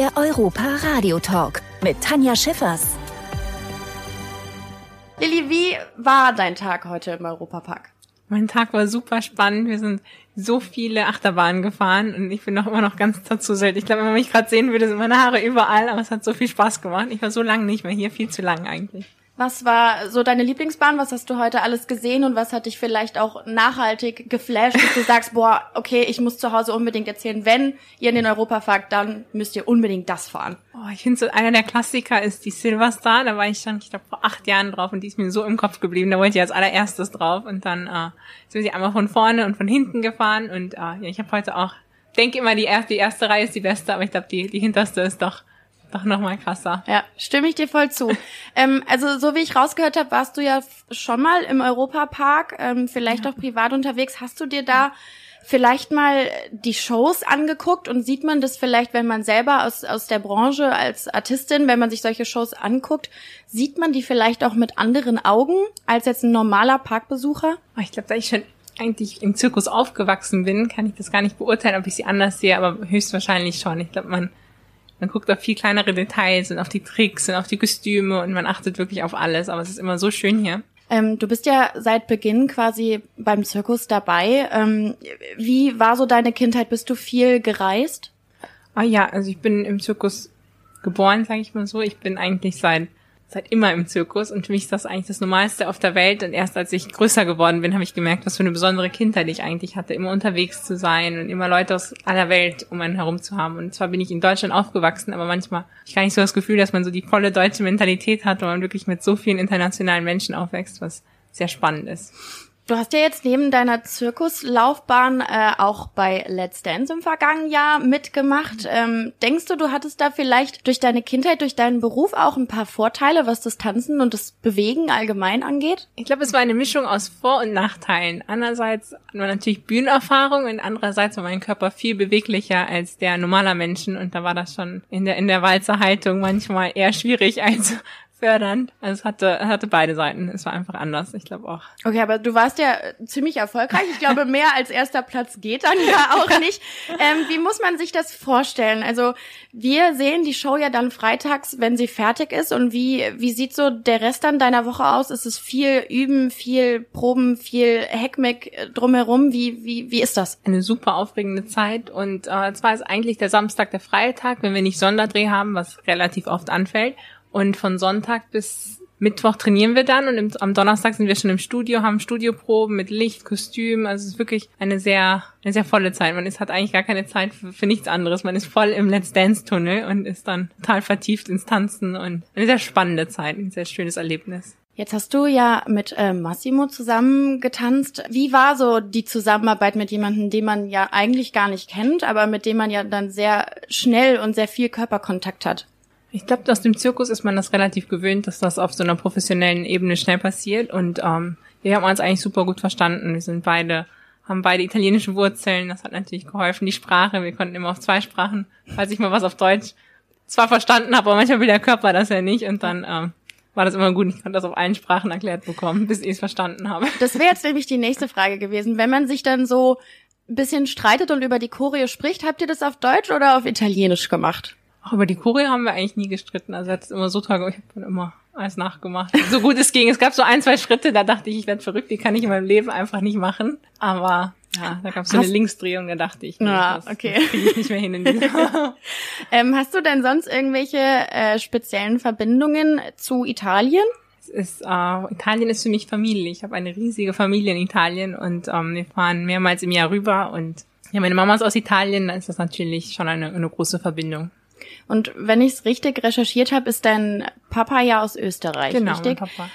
Der Europa Radio Talk mit Tanja Schiffers. Lilly, wie war dein Tag heute im Europapark? Mein Tag war super spannend. Wir sind so viele Achterbahnen gefahren und ich bin noch immer noch ganz dazu selten. Ich glaube, wenn man mich gerade sehen würde, sind meine Haare überall, aber es hat so viel Spaß gemacht. Ich war so lange nicht mehr hier, viel zu lang eigentlich. Was war so deine Lieblingsbahn? Was hast du heute alles gesehen und was hat dich vielleicht auch nachhaltig geflasht, dass du sagst, boah, okay, ich muss zu Hause unbedingt erzählen, wenn ihr in den Europa fahrt, dann müsst ihr unbedingt das fahren. Oh, ich finde so einer der Klassiker ist die Silverstar. Da war ich schon, ich glaube, vor acht Jahren drauf und die ist mir so im Kopf geblieben. Da wollte ich als allererstes drauf und dann äh, sind sie einmal von vorne und von hinten gefahren und äh, ja, ich habe heute auch denke immer, die erste, die erste Reihe ist die beste, aber ich glaube, die, die hinterste ist doch doch noch mal krasser. Ja, stimme ich dir voll zu. ähm, also so wie ich rausgehört habe, warst du ja schon mal im Europapark, ähm, vielleicht ja. auch privat unterwegs. Hast du dir da vielleicht mal die Shows angeguckt und sieht man das vielleicht, wenn man selber aus, aus der Branche als Artistin, wenn man sich solche Shows anguckt, sieht man die vielleicht auch mit anderen Augen als jetzt ein normaler Parkbesucher? Oh, ich glaube, da ich schon eigentlich im Zirkus aufgewachsen bin, kann ich das gar nicht beurteilen, ob ich sie anders sehe, aber höchstwahrscheinlich schon. Ich glaube, man man guckt auf viel kleinere Details und auf die Tricks und auf die Kostüme und man achtet wirklich auf alles. Aber es ist immer so schön hier. Ähm, du bist ja seit Beginn quasi beim Zirkus dabei. Ähm, wie war so deine Kindheit? Bist du viel gereist? Ah ja, also ich bin im Zirkus geboren, sage ich mal so. Ich bin eigentlich seit seit immer im Zirkus und für mich ist das eigentlich das Normalste auf der Welt. Und erst als ich größer geworden bin, habe ich gemerkt, was für eine besondere Kindheit ich eigentlich hatte, immer unterwegs zu sein und immer Leute aus aller Welt um einen herum zu haben. Und zwar bin ich in Deutschland aufgewachsen, aber manchmal habe ich gar nicht so das Gefühl, dass man so die volle deutsche Mentalität hat, wo man wirklich mit so vielen internationalen Menschen aufwächst, was sehr spannend ist. Du hast ja jetzt neben deiner Zirkuslaufbahn äh, auch bei Let's Dance im vergangenen Jahr mitgemacht. Ähm, denkst du, du hattest da vielleicht durch deine Kindheit, durch deinen Beruf auch ein paar Vorteile, was das Tanzen und das Bewegen allgemein angeht? Ich glaube, es war eine Mischung aus Vor- und Nachteilen. Einerseits war natürlich Bühnenerfahrung und andererseits war mein Körper viel beweglicher als der normaler Menschen und da war das schon in der in der Walzerhaltung manchmal eher schwierig als fördernd. Also es hatte, hatte beide Seiten. Es war einfach anders, ich glaube auch. Okay, aber du warst ja ziemlich erfolgreich. Ich glaube, mehr als erster Platz geht dann ja auch nicht. Ähm, wie muss man sich das vorstellen? Also wir sehen die Show ja dann freitags, wenn sie fertig ist. Und wie, wie sieht so der Rest dann deiner Woche aus? Ist es viel Üben, viel Proben, viel Heckmeck drumherum? Wie, wie, wie ist das? Eine super aufregende Zeit. Und äh, zwar ist eigentlich der Samstag der Freitag, wenn wir nicht Sonderdreh haben, was relativ oft anfällt. Und von Sonntag bis Mittwoch trainieren wir dann und im, am Donnerstag sind wir schon im Studio, haben Studioproben mit Licht, Kostüm. Also es ist wirklich eine sehr, eine sehr volle Zeit. Man ist, hat eigentlich gar keine Zeit für, für nichts anderes. Man ist voll im Let's Dance Tunnel und ist dann total vertieft ins Tanzen und eine sehr spannende Zeit, ein sehr schönes Erlebnis. Jetzt hast du ja mit äh, Massimo zusammen getanzt. Wie war so die Zusammenarbeit mit jemandem, den man ja eigentlich gar nicht kennt, aber mit dem man ja dann sehr schnell und sehr viel Körperkontakt hat? Ich glaube, aus dem Zirkus ist man das relativ gewöhnt, dass das auf so einer professionellen Ebene schnell passiert. Und ähm, wir haben uns eigentlich super gut verstanden. Wir sind beide, haben beide italienische Wurzeln. Das hat natürlich geholfen. Die Sprache, wir konnten immer auf zwei Sprachen, falls ich mal was auf Deutsch zwar verstanden habe, aber manchmal will der Körper das ja nicht. Und dann ähm, war das immer gut. Ich konnte das auf allen Sprachen erklärt bekommen, bis ich es verstanden habe. Das wäre jetzt nämlich die nächste Frage gewesen. Wenn man sich dann so ein bisschen streitet und über die Choreo spricht, habt ihr das auf Deutsch oder auf Italienisch gemacht? Auch über die Choreo haben wir eigentlich nie gestritten. Also hat es immer so toll gemacht. Ich habe dann immer alles nachgemacht. So gut es ging. Es gab so ein, zwei Schritte, da dachte ich, ich werde verrückt, die kann ich in meinem Leben einfach nicht machen. Aber ja, da gab es so eine Linksdrehung, da dachte ich, nee, ja, das okay. kriege ich nicht mehr hin in ähm, Hast du denn sonst irgendwelche äh, speziellen Verbindungen zu Italien? Es ist, äh, Italien ist für mich Familie. Ich habe eine riesige Familie in Italien und ähm, wir fahren mehrmals im Jahr rüber und ja, meine Mama ist aus Italien, da ist das natürlich schon eine, eine große Verbindung. Und wenn ich es richtig recherchiert habe, ist dein Papa ja aus Österreich, genau, richtig? Mein Papa.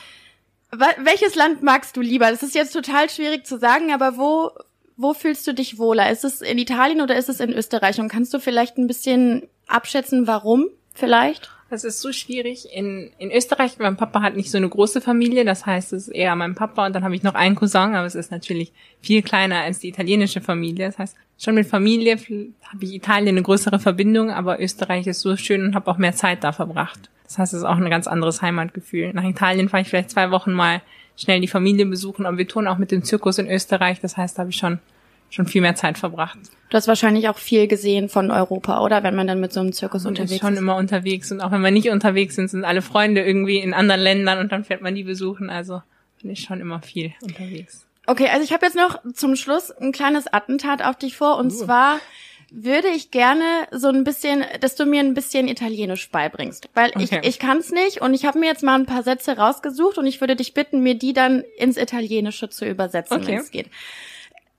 Welches Land magst du lieber? Das ist jetzt total schwierig zu sagen, aber wo, wo fühlst du dich wohler? Ist es in Italien oder ist es in Österreich? Und kannst du vielleicht ein bisschen abschätzen, warum vielleicht? Das ist so schwierig. In, in Österreich, mein Papa hat nicht so eine große Familie, das heißt, es ist eher mein Papa und dann habe ich noch einen Cousin, aber es ist natürlich viel kleiner als die italienische Familie. Das heißt, schon mit Familie habe ich Italien eine größere Verbindung, aber Österreich ist so schön und habe auch mehr Zeit da verbracht. Das heißt, es ist auch ein ganz anderes Heimatgefühl. Nach Italien fahre ich vielleicht zwei Wochen mal schnell die Familie besuchen, aber wir tun auch mit dem Zirkus in Österreich. Das heißt, da habe ich schon schon viel mehr Zeit verbracht. Du hast wahrscheinlich auch viel gesehen von Europa, oder? Wenn man dann mit so einem Zirkus Man unterwegs ist schon ist. immer unterwegs und auch wenn wir nicht unterwegs sind, sind alle Freunde irgendwie in anderen Ländern und dann fährt man die besuchen. Also bin ich schon immer viel unterwegs. Okay, also ich habe jetzt noch zum Schluss ein kleines Attentat auf dich vor. Und Uh. zwar würde ich gerne so ein bisschen, dass du mir ein bisschen Italienisch beibringst. Weil ich, Okay. ich kann es nicht und ich habe mir jetzt mal ein paar Sätze rausgesucht und ich würde dich bitten, mir die dann ins Italienische zu übersetzen, Okay. wenn es geht.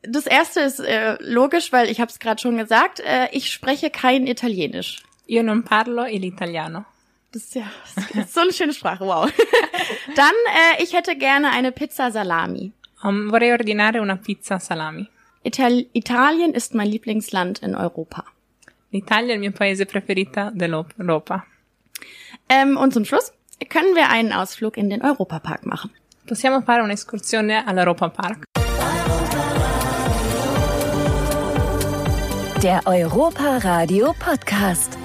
Das erste ist äh, logisch, weil ich habe es gerade schon gesagt, äh, ich spreche kein Italienisch. Io non parlo l'italiano. Das ist ja das ist so eine schöne Sprache, wow. Dann, äh, ich hätte gerne eine Pizza Salami. Um, vorrei ordinare una pizza salami. Ital Italien ist mein Lieblingsland in Europa. L'Italia è il mio paese preferito dell'Europa. Ähm, und zum Schluss können wir einen Ausflug in den Europapark machen. Possiamo fare un'escursione all'Europa Park. Der Europa Radio Podcast.